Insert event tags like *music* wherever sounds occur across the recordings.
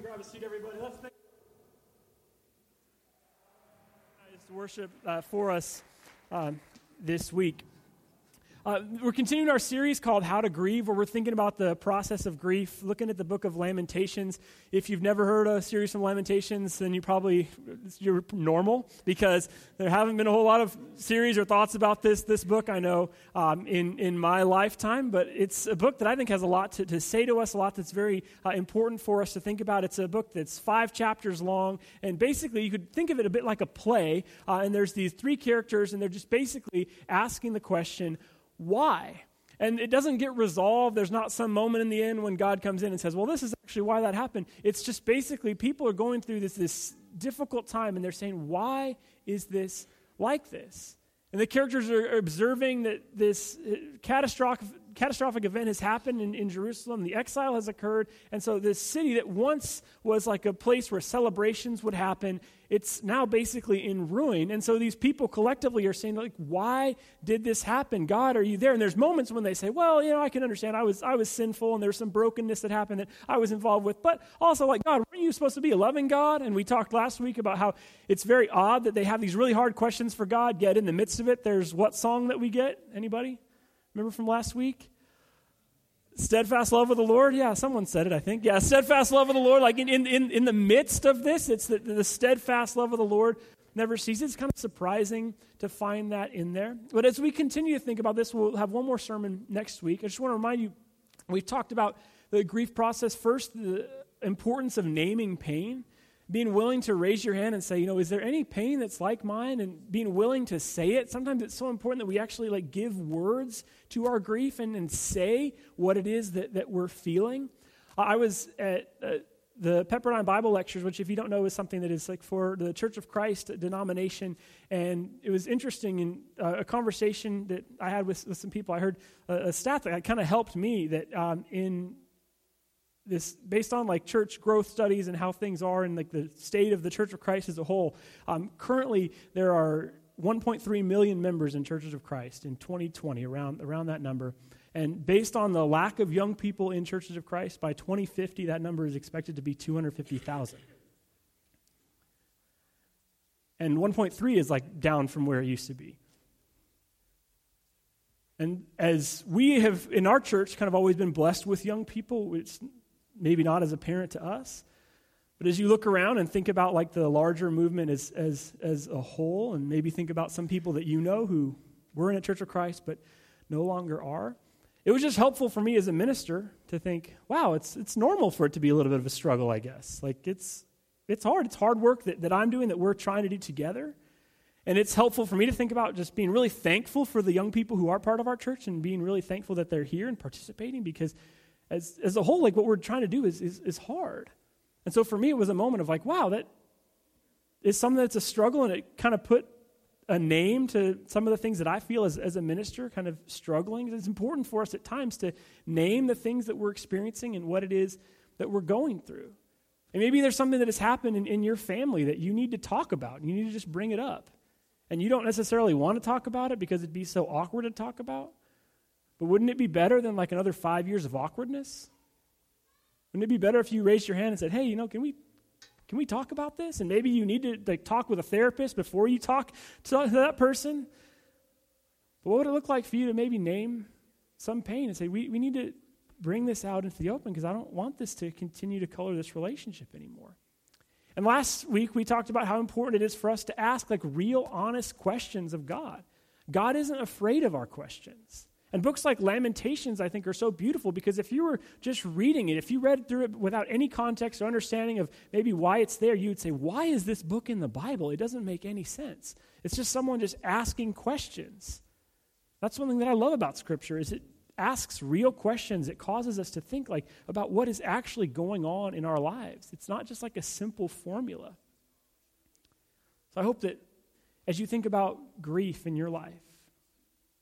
can grab a seat, everybody. Let's thank worship uh, for us um, this week. Uh, we're continuing our series called How to Grieve, where we're thinking about the process of grief, looking at the book of Lamentations. If you've never heard a series from Lamentations, then you probably, you're normal, because there haven't been a whole lot of series or thoughts about this, this book, I know, um, in, in my lifetime. But it's a book that I think has a lot to, to say to us, a lot that's very uh, important for us to think about. It's a book that's five chapters long, and basically you could think of it a bit like a play. Uh, and there's these three characters, and they're just basically asking the question, why. And it doesn't get resolved. There's not some moment in the end when God comes in and says, well, this is actually why that happened. It's just basically people are going through this, this difficult time and they're saying, why is this like this? And the characters are observing that this uh, catastrophic, catastrophic event has happened in, in Jerusalem. The exile has occurred. And so, this city that once was like a place where celebrations would happen it's now basically in ruin. And so these people collectively are saying, like, why did this happen? God, are you there? And there's moments when they say, well, you know, I can understand. I was, I was sinful and there's some brokenness that happened that I was involved with. But also, like, God, weren't you supposed to be a loving God? And we talked last week about how it's very odd that they have these really hard questions for God, yet in the midst of it, there's what song that we get? Anybody? Remember from last week? Steadfast love of the Lord? Yeah, someone said it, I think. Yeah, steadfast love of the Lord. Like in, in, in the midst of this, it's the, the steadfast love of the Lord never ceases. It's kind of surprising to find that in there. But as we continue to think about this, we'll have one more sermon next week. I just want to remind you we've talked about the grief process first, the importance of naming pain being willing to raise your hand and say, you know, is there any pain that's like mine? And being willing to say it. Sometimes it's so important that we actually like give words to our grief and, and say what it is that, that we're feeling. I was at uh, the Pepperdine Bible lectures, which, if you don't know, is something that is like for the Church of Christ denomination. And it was interesting in uh, a conversation that I had with, with some people. I heard a, a that kind of helped me that um, in this based on like church growth studies and how things are and like the state of the church of christ as a whole um, currently there are 1.3 million members in churches of christ in 2020 around, around that number. And based on the lack of young people in churches of christ by 2050 that number is expected to be 250000 and 1.3 is like down from where it used to be. And as we have in our church kind of always been blessed with young people, it's maybe not as apparent to us. But as you look around and think about like the larger movement as, as, as a whole, and maybe think about some people that you know who were in a Church of Christ but no longer are, it was just helpful for me as a minister to think, wow, it's, it's normal for it to be a little bit of a struggle, I guess. Like it's, it's hard. It's hard work that, that I'm doing that we're trying to do together. And it's helpful for me to think about just being really thankful for the young people who are part of our church and being really thankful that they're here and participating because as, as a whole, like what we're trying to do is, is, is hard. And so for me, it was a moment of like, wow, that is something that's a struggle, and it kind of put a name to some of the things that I feel as, as a minister, kind of struggling. It's important for us at times to name the things that we're experiencing and what it is that we're going through. And maybe there's something that has happened in, in your family that you need to talk about. You need to just bring it up. And you don't necessarily want to talk about it because it'd be so awkward to talk about. But wouldn't it be better than like another five years of awkwardness? Wouldn't it be better if you raised your hand and said, hey, you know, can we can we talk about this? And maybe you need to like talk with a therapist before you talk to that person. But what would it look like for you to maybe name some pain and say, we, we need to bring this out into the open because I don't want this to continue to color this relationship anymore. And last week we talked about how important it is for us to ask like real, honest questions of God. God isn't afraid of our questions. And books like Lamentations, I think, are so beautiful because if you were just reading it, if you read through it without any context or understanding of maybe why it's there, you would say, Why is this book in the Bible? It doesn't make any sense. It's just someone just asking questions. That's one thing that I love about Scripture is it asks real questions. It causes us to think like about what is actually going on in our lives. It's not just like a simple formula. So I hope that as you think about grief in your life,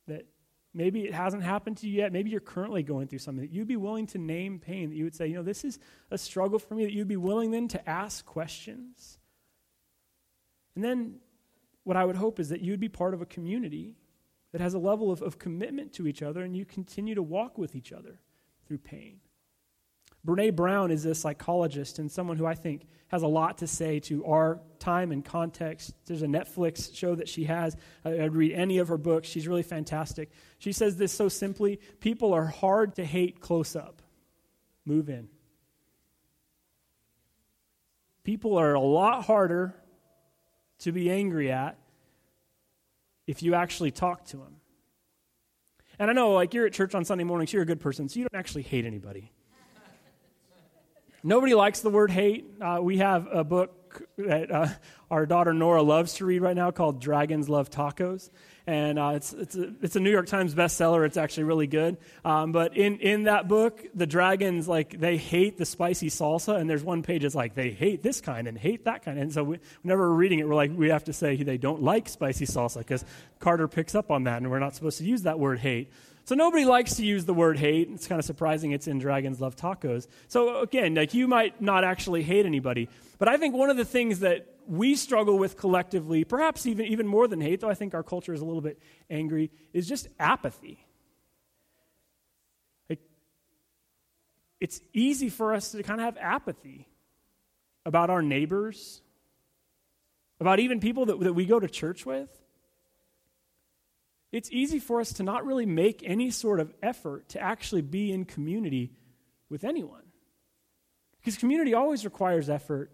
that Maybe it hasn't happened to you yet. Maybe you're currently going through something that you'd be willing to name pain, that you would say, you know, this is a struggle for me, that you'd be willing then to ask questions. And then what I would hope is that you'd be part of a community that has a level of, of commitment to each other and you continue to walk with each other through pain. Brene Brown is a psychologist and someone who I think has a lot to say to our time and context. There's a Netflix show that she has. I'd read any of her books. She's really fantastic. She says this so simply people are hard to hate close up. Move in. People are a lot harder to be angry at if you actually talk to them. And I know, like, you're at church on Sunday mornings, you're a good person, so you don't actually hate anybody. Nobody likes the word hate. Uh, we have a book that uh, our daughter Nora loves to read right now called Dragons Love Tacos. And uh, it's, it's, a, it's a New York Times bestseller. It's actually really good. Um, but in, in that book, the dragons, like, they hate the spicy salsa. And there's one page that's like, they hate this kind and hate that kind. And so we, whenever we're reading it, we're like, we have to say they don't like spicy salsa because Carter picks up on that. And we're not supposed to use that word hate. So nobody likes to use the word hate. It's kind of surprising it's in Dragons Love Tacos. So again, like you might not actually hate anybody, but I think one of the things that we struggle with collectively, perhaps even, even more than hate, though I think our culture is a little bit angry, is just apathy. Like, it's easy for us to kind of have apathy about our neighbors, about even people that, that we go to church with it's easy for us to not really make any sort of effort to actually be in community with anyone. Because community always requires effort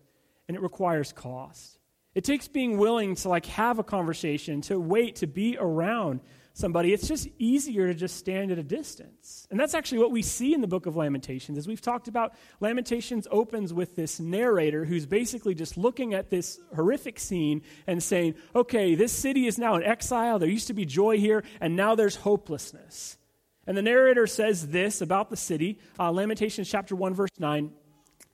and it requires cost. It takes being willing to like have a conversation, to wait, to be around somebody, it's just easier to just stand at a distance. And that's actually what we see in the book of Lamentations. As we've talked about, Lamentations opens with this narrator who's basically just looking at this horrific scene and saying, okay, this city is now in exile. There used to be joy here, and now there's hopelessness. And the narrator says this about the city, uh, Lamentations chapter 1, verse 9.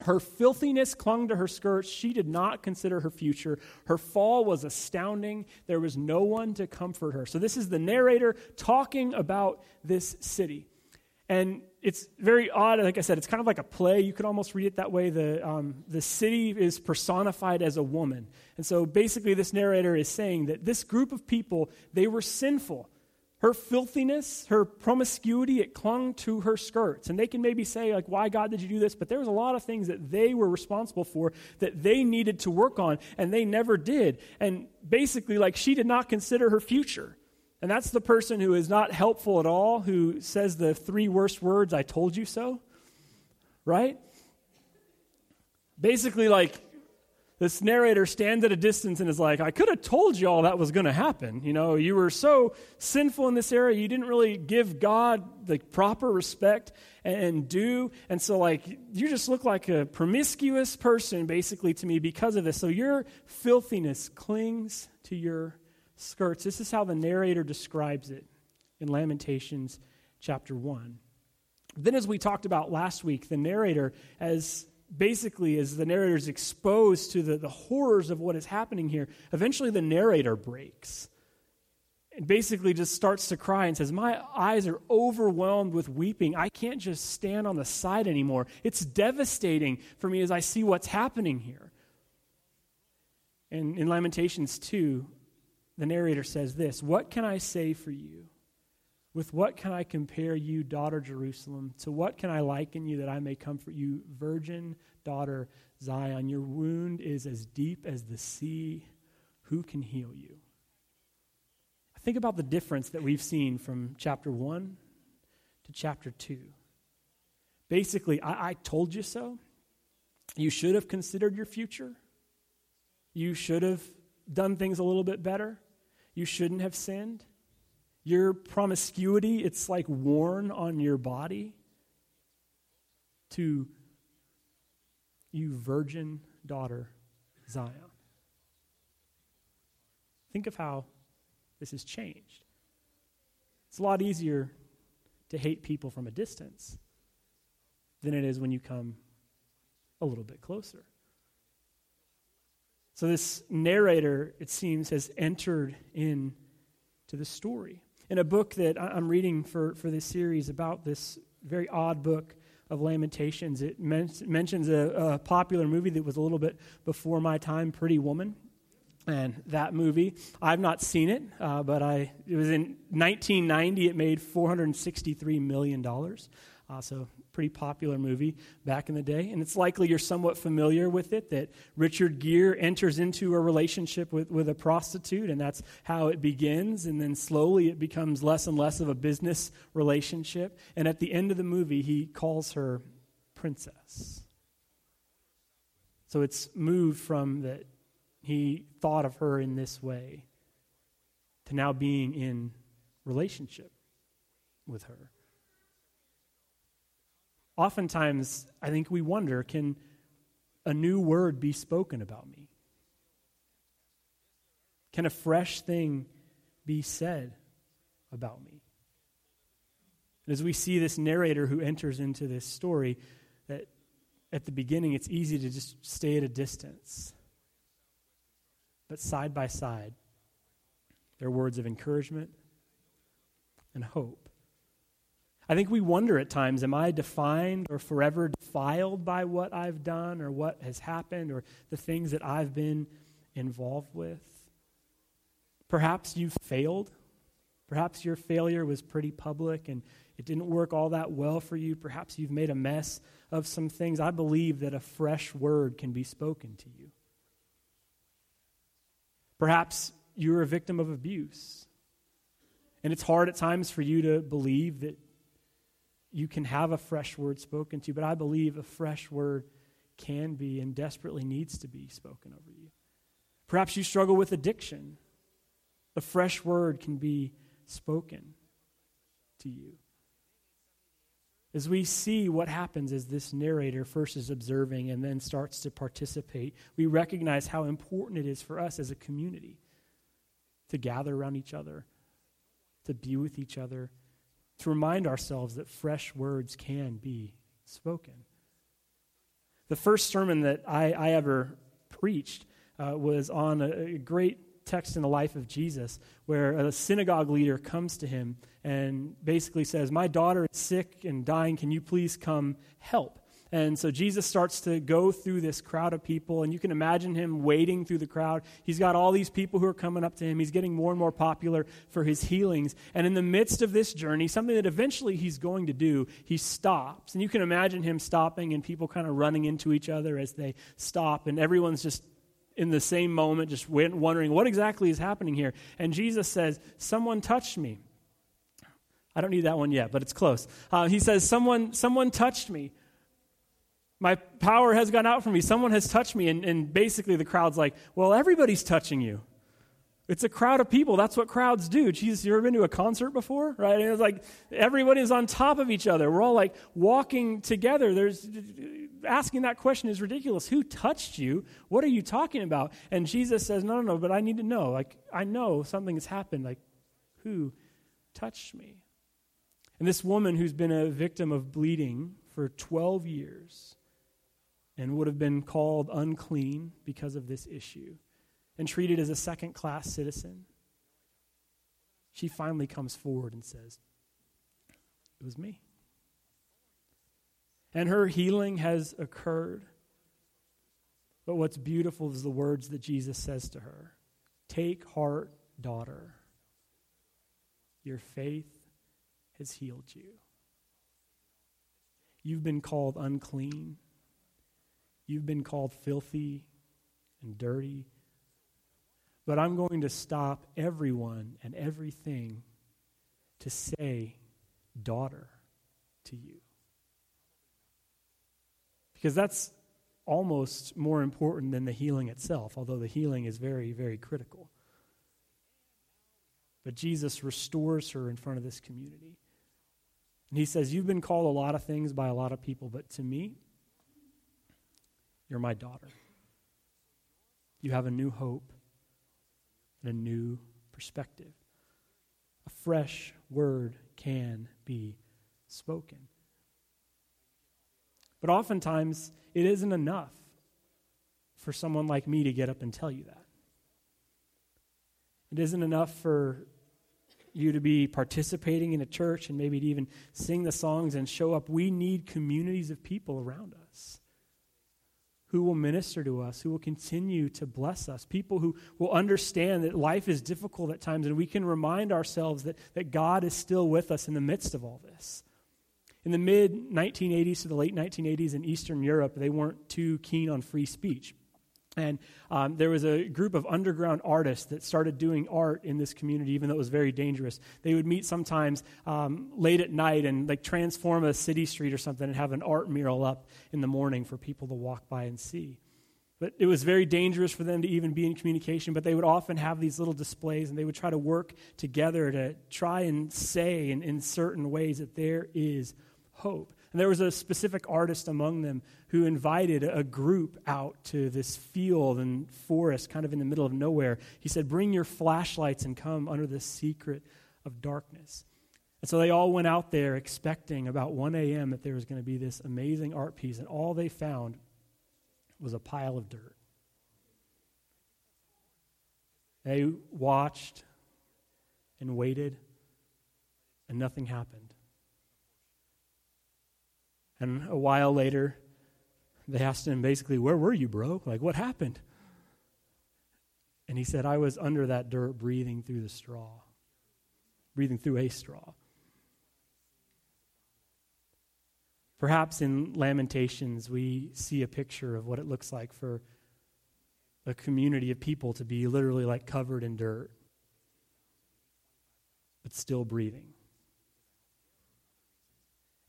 Her filthiness clung to her skirts. She did not consider her future. Her fall was astounding. There was no one to comfort her. So, this is the narrator talking about this city. And it's very odd. Like I said, it's kind of like a play. You could almost read it that way. The, um, the city is personified as a woman. And so, basically, this narrator is saying that this group of people, they were sinful. Her filthiness, her promiscuity, it clung to her skirts. And they can maybe say, like, why, God, did you do this? But there was a lot of things that they were responsible for that they needed to work on, and they never did. And basically, like, she did not consider her future. And that's the person who is not helpful at all, who says the three worst words, I told you so, right? Basically, like, this narrator stands at a distance and is like, I could have told you all that was going to happen. You know, you were so sinful in this area, you didn't really give God the proper respect and due. And so, like, you just look like a promiscuous person, basically, to me because of this. So, your filthiness clings to your skirts. This is how the narrator describes it in Lamentations chapter 1. Then, as we talked about last week, the narrator, as basically, as the narrator is exposed to the, the horrors of what is happening here, eventually the narrator breaks and basically just starts to cry and says, My eyes are overwhelmed with weeping. I can't just stand on the side anymore. It's devastating for me as I see what's happening here. And in Lamentations 2, the narrator says this What can I say for you? With what can I compare you, daughter Jerusalem? To what can I liken you that I may comfort you, virgin daughter Zion? Your wound is as deep as the sea. Who can heal you? Think about the difference that we've seen from chapter 1 to chapter 2. Basically, I, I told you so. You should have considered your future. You should have done things a little bit better. You shouldn't have sinned. Your promiscuity, it's like worn on your body. To you, virgin daughter Zion. Think of how this has changed. It's a lot easier to hate people from a distance than it is when you come a little bit closer. So, this narrator, it seems, has entered into the story in a book that I'm reading for, for this series about this very odd book of Lamentations. It men- mentions a, a, popular movie that was a little bit before my time, Pretty Woman. And that movie, I've not seen it, uh, but I, it was in 1990. It made $463 million. Uh, so pretty popular movie back in the day. And it's likely you're somewhat familiar with it that Richard Gere enters into a relationship with, with a prostitute, and that's how it begins. And then slowly it becomes less and less of a business relationship. And at the end of the movie, he calls her princess. So it's moved from that he thought of her in this way to now being in relationship with her. Oftentimes, I think we wonder can a new word be spoken about me? Can a fresh thing be said about me? And As we see this narrator who enters into this story, that at the beginning it's easy to just stay at a distance. But side by side, there are words of encouragement and hope. I think we wonder at times am I defined or forever defiled by what I've done or what has happened or the things that I've been involved with? Perhaps you've failed. Perhaps your failure was pretty public and it didn't work all that well for you. Perhaps you've made a mess of some things. I believe that a fresh word can be spoken to you. Perhaps you're a victim of abuse. And it's hard at times for you to believe that you can have a fresh word spoken to you, but I believe a fresh word can be and desperately needs to be spoken over you. Perhaps you struggle with addiction. A fresh word can be spoken to you. As we see what happens as this narrator first is observing and then starts to participate, we recognize how important it is for us as a community to gather around each other, to be with each other, to remind ourselves that fresh words can be spoken. The first sermon that I, I ever preached uh, was on a, a great text in the life of Jesus where a synagogue leader comes to him and basically says, My daughter is sick and dying. Can you please come help? And so Jesus starts to go through this crowd of people, and you can imagine him wading through the crowd. He's got all these people who are coming up to him. He's getting more and more popular for his healings. And in the midst of this journey, something that eventually he's going to do, he stops. And you can imagine him stopping and people kind of running into each other as they stop, and everyone's just in the same moment, just wondering what exactly is happening here. And Jesus says, Someone touched me. I don't need that one yet, but it's close. Uh, he says, someone, someone touched me. My power has gone out from me. Someone has touched me. And, and basically, the crowd's like, Well, everybody's touching you. It's a crowd of people. That's what crowds do. Jesus, you ever been to a concert before? Right? And it's like everybody's on top of each other. We're all like walking together. There's asking that question is ridiculous. Who touched you? What are you talking about? And Jesus says, No, no, no, but I need to know. Like, I know something has happened. Like, who touched me? And this woman who's been a victim of bleeding for 12 years and would have been called unclean because of this issue and treated as a second class citizen. She finally comes forward and says, It was me. And her healing has occurred. But what's beautiful is the words that Jesus says to her Take heart, daughter. Your faith has healed you. You've been called unclean You've been called filthy and dirty. But I'm going to stop everyone and everything to say, daughter, to you. Because that's almost more important than the healing itself, although the healing is very, very critical. But Jesus restores her in front of this community. And he says, You've been called a lot of things by a lot of people, but to me, you're my daughter. You have a new hope and a new perspective. A fresh word can be spoken. But oftentimes, it isn't enough for someone like me to get up and tell you that. It isn't enough for you to be participating in a church and maybe to even sing the songs and show up. We need communities of people around us who will minister to us, who will continue to bless us, people who will understand that life is difficult at times, and we can remind ourselves that, that God is still with us in the midst of all this. In the mid 1980s to the late 1980s in Eastern Europe, they weren't too keen on free speech. And um, there was a group of underground artists that started doing art in this community, even though it was very dangerous. They would meet sometimes um, late at night and like transform a city street or something and have an art mural up in the morning for people to walk by and see. But it was very dangerous for them to even be in communication, but they would often have these little displays and they would try to work together to try and say in, in certain ways that there is hope. And there was a specific artist among them who invited a group out to this field and forest, kind of in the middle of nowhere. He said, Bring your flashlights and come under the secret of darkness. And so they all went out there expecting about 1 a.m. that there was going to be this amazing art piece, and all they found was a pile of dirt. They watched and waited, and nothing happened. And a while later, they asked him basically, Where were you, bro? Like, what happened? And he said, I was under that dirt breathing through the straw, breathing through a straw. Perhaps in Lamentations, we see a picture of what it looks like for a community of people to be literally like covered in dirt, but still breathing.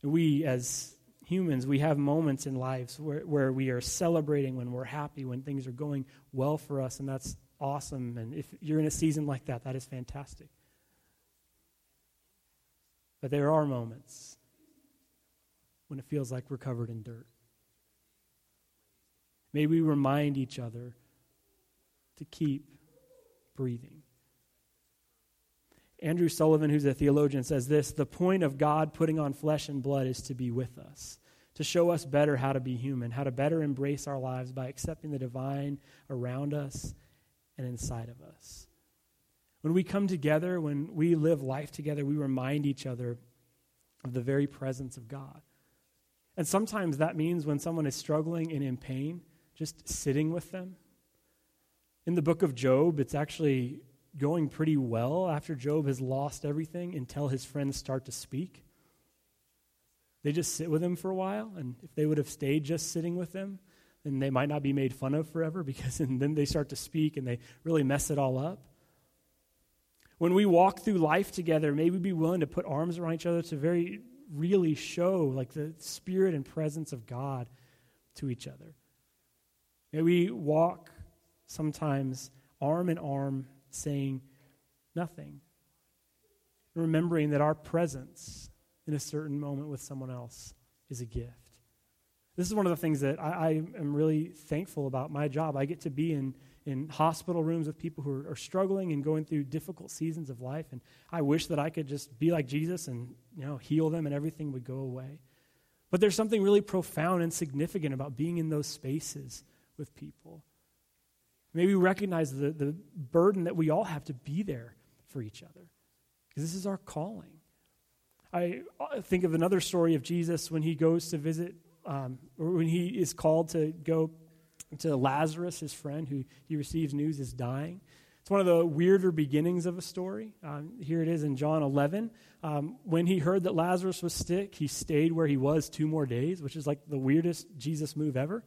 We, as humans, we have moments in lives where, where we are celebrating when we're happy, when things are going well for us, and that's awesome. And if you're in a season like that, that is fantastic. But there are moments when it feels like we're covered in dirt. May we remind each other to keep breathing. Andrew Sullivan, who's a theologian, says this The point of God putting on flesh and blood is to be with us, to show us better how to be human, how to better embrace our lives by accepting the divine around us and inside of us. When we come together, when we live life together, we remind each other of the very presence of God. And sometimes that means when someone is struggling and in pain, just sitting with them. In the book of Job, it's actually going pretty well after Job has lost everything until his friends start to speak. They just sit with them for a while, and if they would have stayed just sitting with them, then they might not be made fun of forever *laughs* because and then they start to speak and they really mess it all up. When we walk through life together, maybe be willing to put arms around each other to very really show like the spirit and presence of God to each other. May we walk sometimes arm in arm saying nothing, remembering that our presence in a certain moment with someone else is a gift. This is one of the things that I, I am really thankful about my job. I get to be in in hospital rooms with people who are, are, struggling and going through difficult seasons of life. And I wish that I could just be like Jesus and you know heal them and everything would go away. But there's something really profound and significant about being in those spaces with people. Maybe we recognize the, the burden that we all have to be there for each other. Because this is our calling. I think of another story of Jesus when he goes to visit, um, or when he is called to go to Lazarus, his friend, who he receives news is dying. It's one of the weirder beginnings of a story. Um, here it is in John 11. Um, when he heard that Lazarus was sick, he stayed where he was two more days, which is like the weirdest Jesus move ever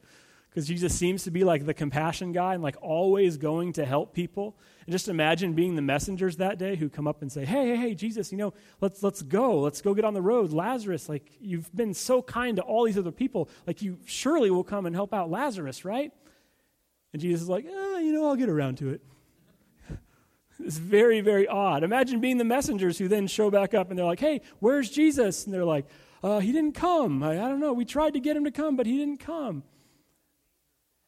because Jesus seems to be like the compassion guy and like always going to help people. And just imagine being the messengers that day who come up and say, "Hey, hey, hey, Jesus, you know, let's let's go. Let's go get on the road. Lazarus, like you've been so kind to all these other people, like you surely will come and help out Lazarus, right?" And Jesus is like, eh, "You know, I'll get around to it." *laughs* It's very, very odd. Imagine being the messengers who then show back up and they're like, "Hey, where's Jesus?" And they're like, uh, "He didn't come. I, I don't know. We tried to get him to come, but he didn't come."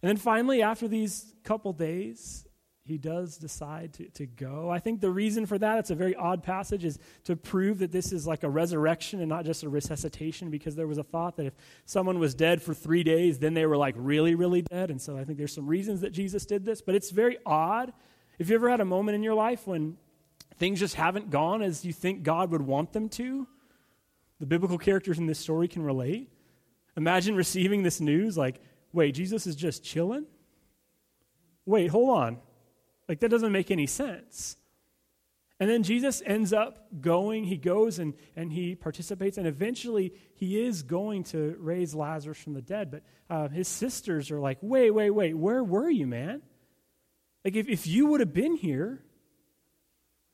And then finally, after these couple days, he does decide to, to go. I think the reason for that, it's a very odd passage, is to prove that this is like a resurrection and not just a resuscitation, because there was a thought that if someone was dead for three days, then they were like really, really dead. And so I think there's some reasons that Jesus did this, but it's very odd. If you ever had a moment in your life when things just haven't gone as you think God would want them to, the biblical characters in this story can relate. Imagine receiving this news like, wait, Jesus is just chilling? Wait, hold on. Like, that doesn't make any sense. And then Jesus ends up going, he goes and, and he participates, and eventually he is going to raise Lazarus from the dead. But uh, his sisters are like, wait, wait, wait, where were you, man? Like, if, if you would have been here,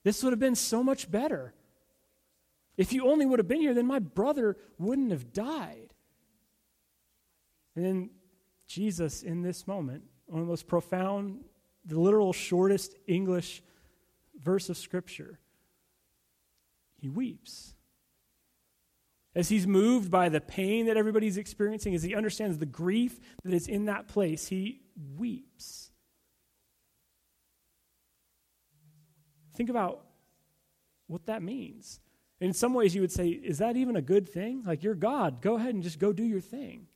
this would have been so much better. If you only would have been here, then my brother wouldn't have died. And then Jesus, in this moment, one of the most profound, the literal shortest English verse of Scripture, he weeps. As he's moved by the pain that everybody's experiencing, as he understands the grief that is in that place, he weeps. Think about what that means. In some ways, you would say, is that even a good thing? Like, you're God. Go ahead and just go do your thing.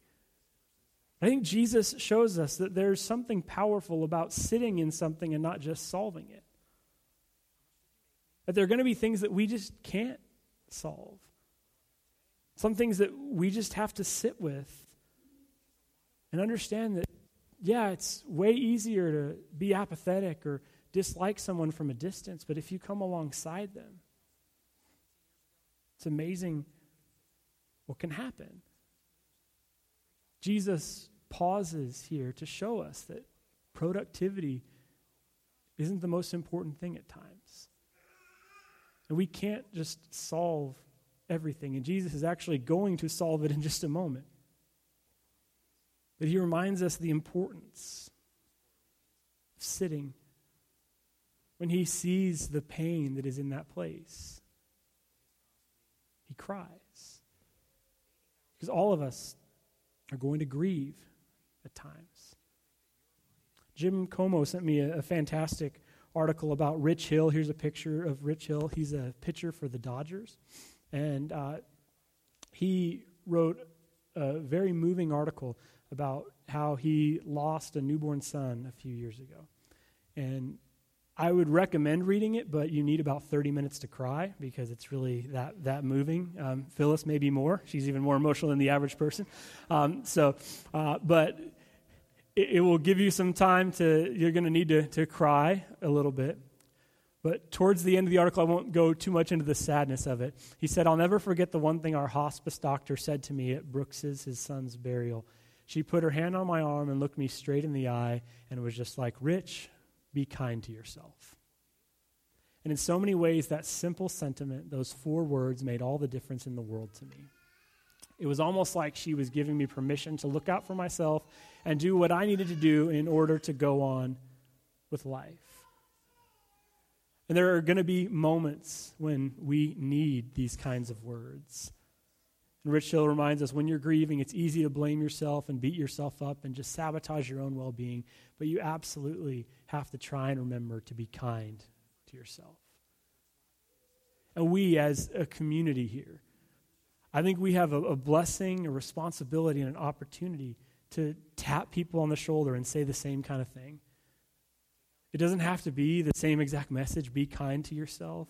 I think Jesus shows us that there's something powerful about sitting in something and not just solving it. That there are going to be things that we just can't solve. Some things that we just have to sit with and understand that, yeah, it's way easier to be apathetic or dislike someone from a distance, but if you come alongside them, it's amazing what can happen. Jesus pauses here to show us that productivity isn't the most important thing at times. And we can't just solve everything. And Jesus is actually going to solve it in just a moment. But he reminds us the importance of sitting when he sees the pain that is in that place. He cries. Because all of us are going to grieve at times. Jim Como sent me a, a fantastic article about Rich Hill. Here's a picture of Rich Hill. He's a pitcher for the Dodgers. And uh, he wrote a very moving article about how he lost a newborn son a few years ago. And I would recommend reading it, but you need about 30 minutes to cry because it's really that, that moving. Um, Phyllis, maybe more. She's even more emotional than the average person. Um, so, uh, but it, it will give you some time to, you're going to need to, to cry a little bit. But towards the end of the article, I won't go too much into the sadness of it. He said, I'll never forget the one thing our hospice doctor said to me at Brooks's, his son's burial. She put her hand on my arm and looked me straight in the eye and was just like, Rich, be kind to yourself. And in so many ways, that simple sentiment, those four words, made all the difference in the world to me. It was almost like she was giving me permission to look out for myself and do what I needed to do in order to go on with life. And there are going to be moments when we need these kinds of words. And Rich Hill reminds us when you're grieving, it's easy to blame yourself and beat yourself up and just sabotage your own well being. But you absolutely have to try and remember to be kind to yourself. And we, as a community here, I think we have a, a, blessing, a responsibility, and an opportunity to tap people on the shoulder and say the same kind of thing. It doesn't have to be the same exact message be kind to yourself.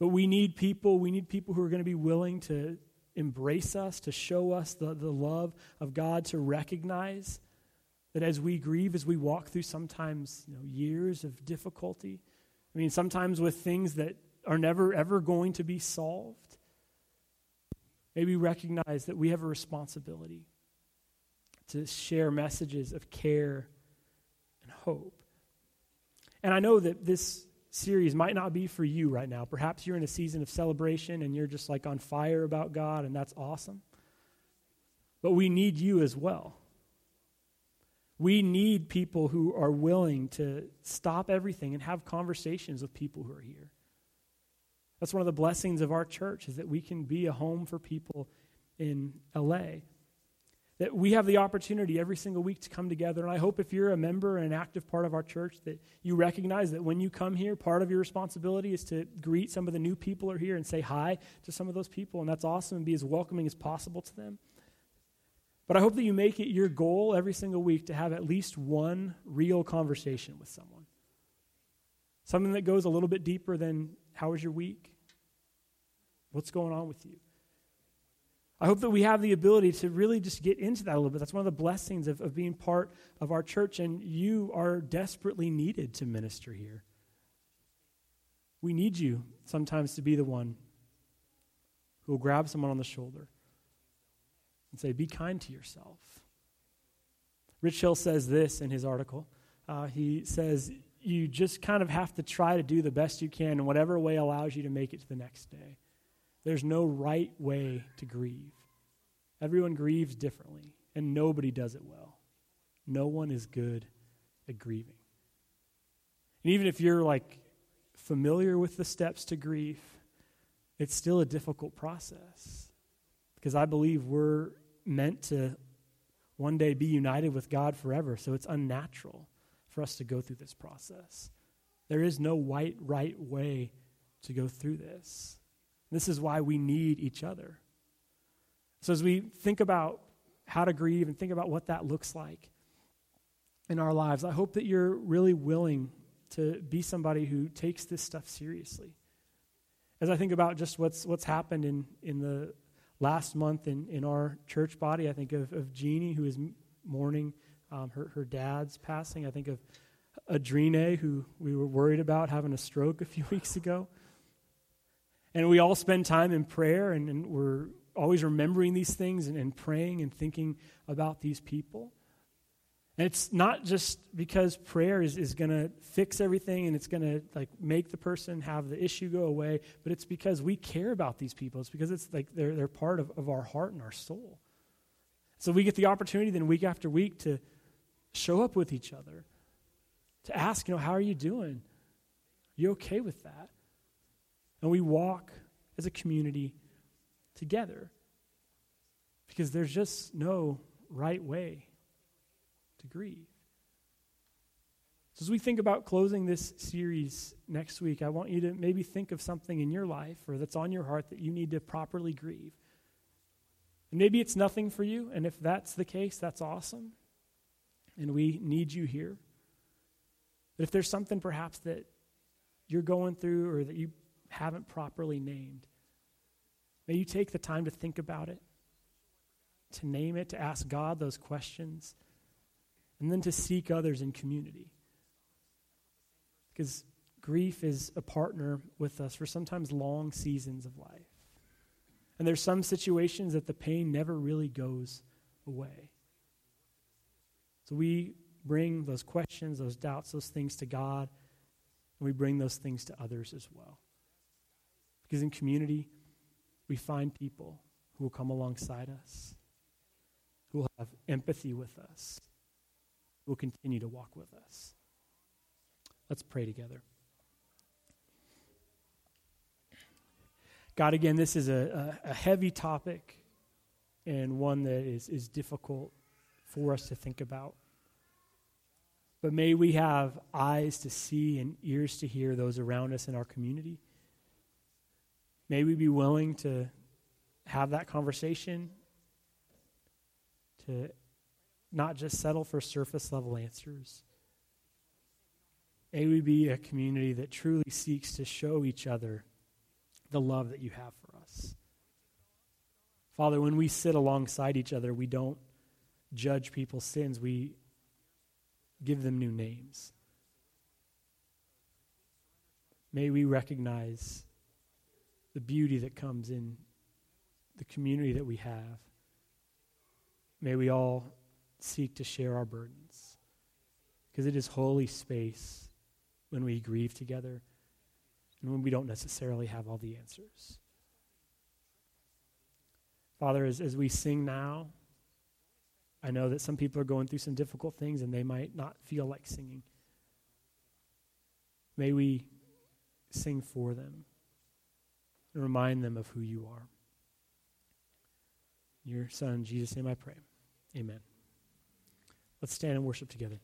But we need people, we need people who are going to be willing to embrace us, to show us the, the love of God, to recognize that as we grieve, as we walk through sometimes you know, years of difficulty, I mean, sometimes with things that are never ever going to be solved, Maybe recognize that we have a responsibility to share messages of care and hope. And I know that this series might not be for you right now. Perhaps you're in a season of celebration and you're just like on fire about God, and that's awesome. But we need you as well. We need people who are willing to stop everything and have conversations with people who are here. That's one of the blessings of our church is that we can be a home for people in LA. That we have the opportunity every single week to come together. And I hope if you're a member and an active part of our church, that you recognize that when you come here, part of your responsibility is to greet some of the new people are here and say hi to some of those people. And that's awesome and be as welcoming as possible to them. But I hope that you make it your goal every single week to have at least one real conversation with someone. Something that goes a little bit deeper than how was your week? What's going on with you? I hope that we have the ability to really just get into that a little bit. That's one of the blessings of, of being part of our church, and you are desperately needed to minister here. We need you sometimes to be the one who will grab someone on the shoulder and say, Be kind to yourself. Rich Hill says this in his article. Uh, he says, You just kind of have to try to do the best you can in whatever way allows you to make it to the next day. There's no right way to grieve. Everyone grieves differently, and nobody does it well. No one is good at grieving. And even if you're like familiar with the steps to grief, it's still a difficult process. Because I believe we're meant to one day be united with God forever, so it's unnatural for us to go through this process. There is no white, right way to go through this. This is why we need each other. So, as we think about how to grieve and think about what that looks like in our lives, I hope that you're really willing to be somebody who takes this stuff seriously. As I think about just what's, what's happened in, in the last month in, in our church body, I think of, of Jeannie, who is mourning um, her, her dad's passing. I think of Adrine, who we were worried about having a stroke a few *laughs* weeks ago. And we all spend time in prayer, and, and we're always remembering these things and, and praying and thinking about these people. And it's not just because prayer is, is going to fix everything and it's going to like make the person have the issue go away, but it's because we care about these people. It's because it's like they're, they're part of, of our heart and our soul. So we get the opportunity then week after week to show up with each other, to ask, you know, how are you doing? Are you okay with that? And we walk as a community together because there's just no right way to grieve. So, as we think about closing this series next week, I want you to maybe think of something in your life or that's on your heart that you need to properly grieve. And maybe it's nothing for you, and if that's the case, that's awesome. And we need you here. But if there's something perhaps that you're going through or that you haven't properly named, may you take the time to think about it, to name it, to ask God those questions and then to seek others in community. Because grief is a partner with us for sometimes long seasons of life. And there's some situations that the pain never really goes away. So we bring those questions, those doubts, those things to God, and we bring those things to others as well. Because in community, we find people who will come alongside us, who will have empathy with us, who will continue to walk with us. Let's pray together. God, again, this is a, a, a, heavy topic and one that is, is difficult for us to think about. But may we have eyes to see and ears to hear those around us in our community. May we be willing to have that conversation, to not just settle for surface level answers. May we be a community that truly seeks to show each other the love that you have for us. Father, when we sit alongside each other, we don't judge people's sins, we give them new names. May we recognize the beauty that comes in the community that we have. May we all seek to share our burdens. Because it is holy space when we grieve together and when we don't necessarily have all the answers. Father, as, as we sing now, I know that some people are going through some difficult things and they might not feel like singing. May we sing for them and remind them of who you are. Your Son, Jesus' name I pray. Amen. Let's stand and worship together.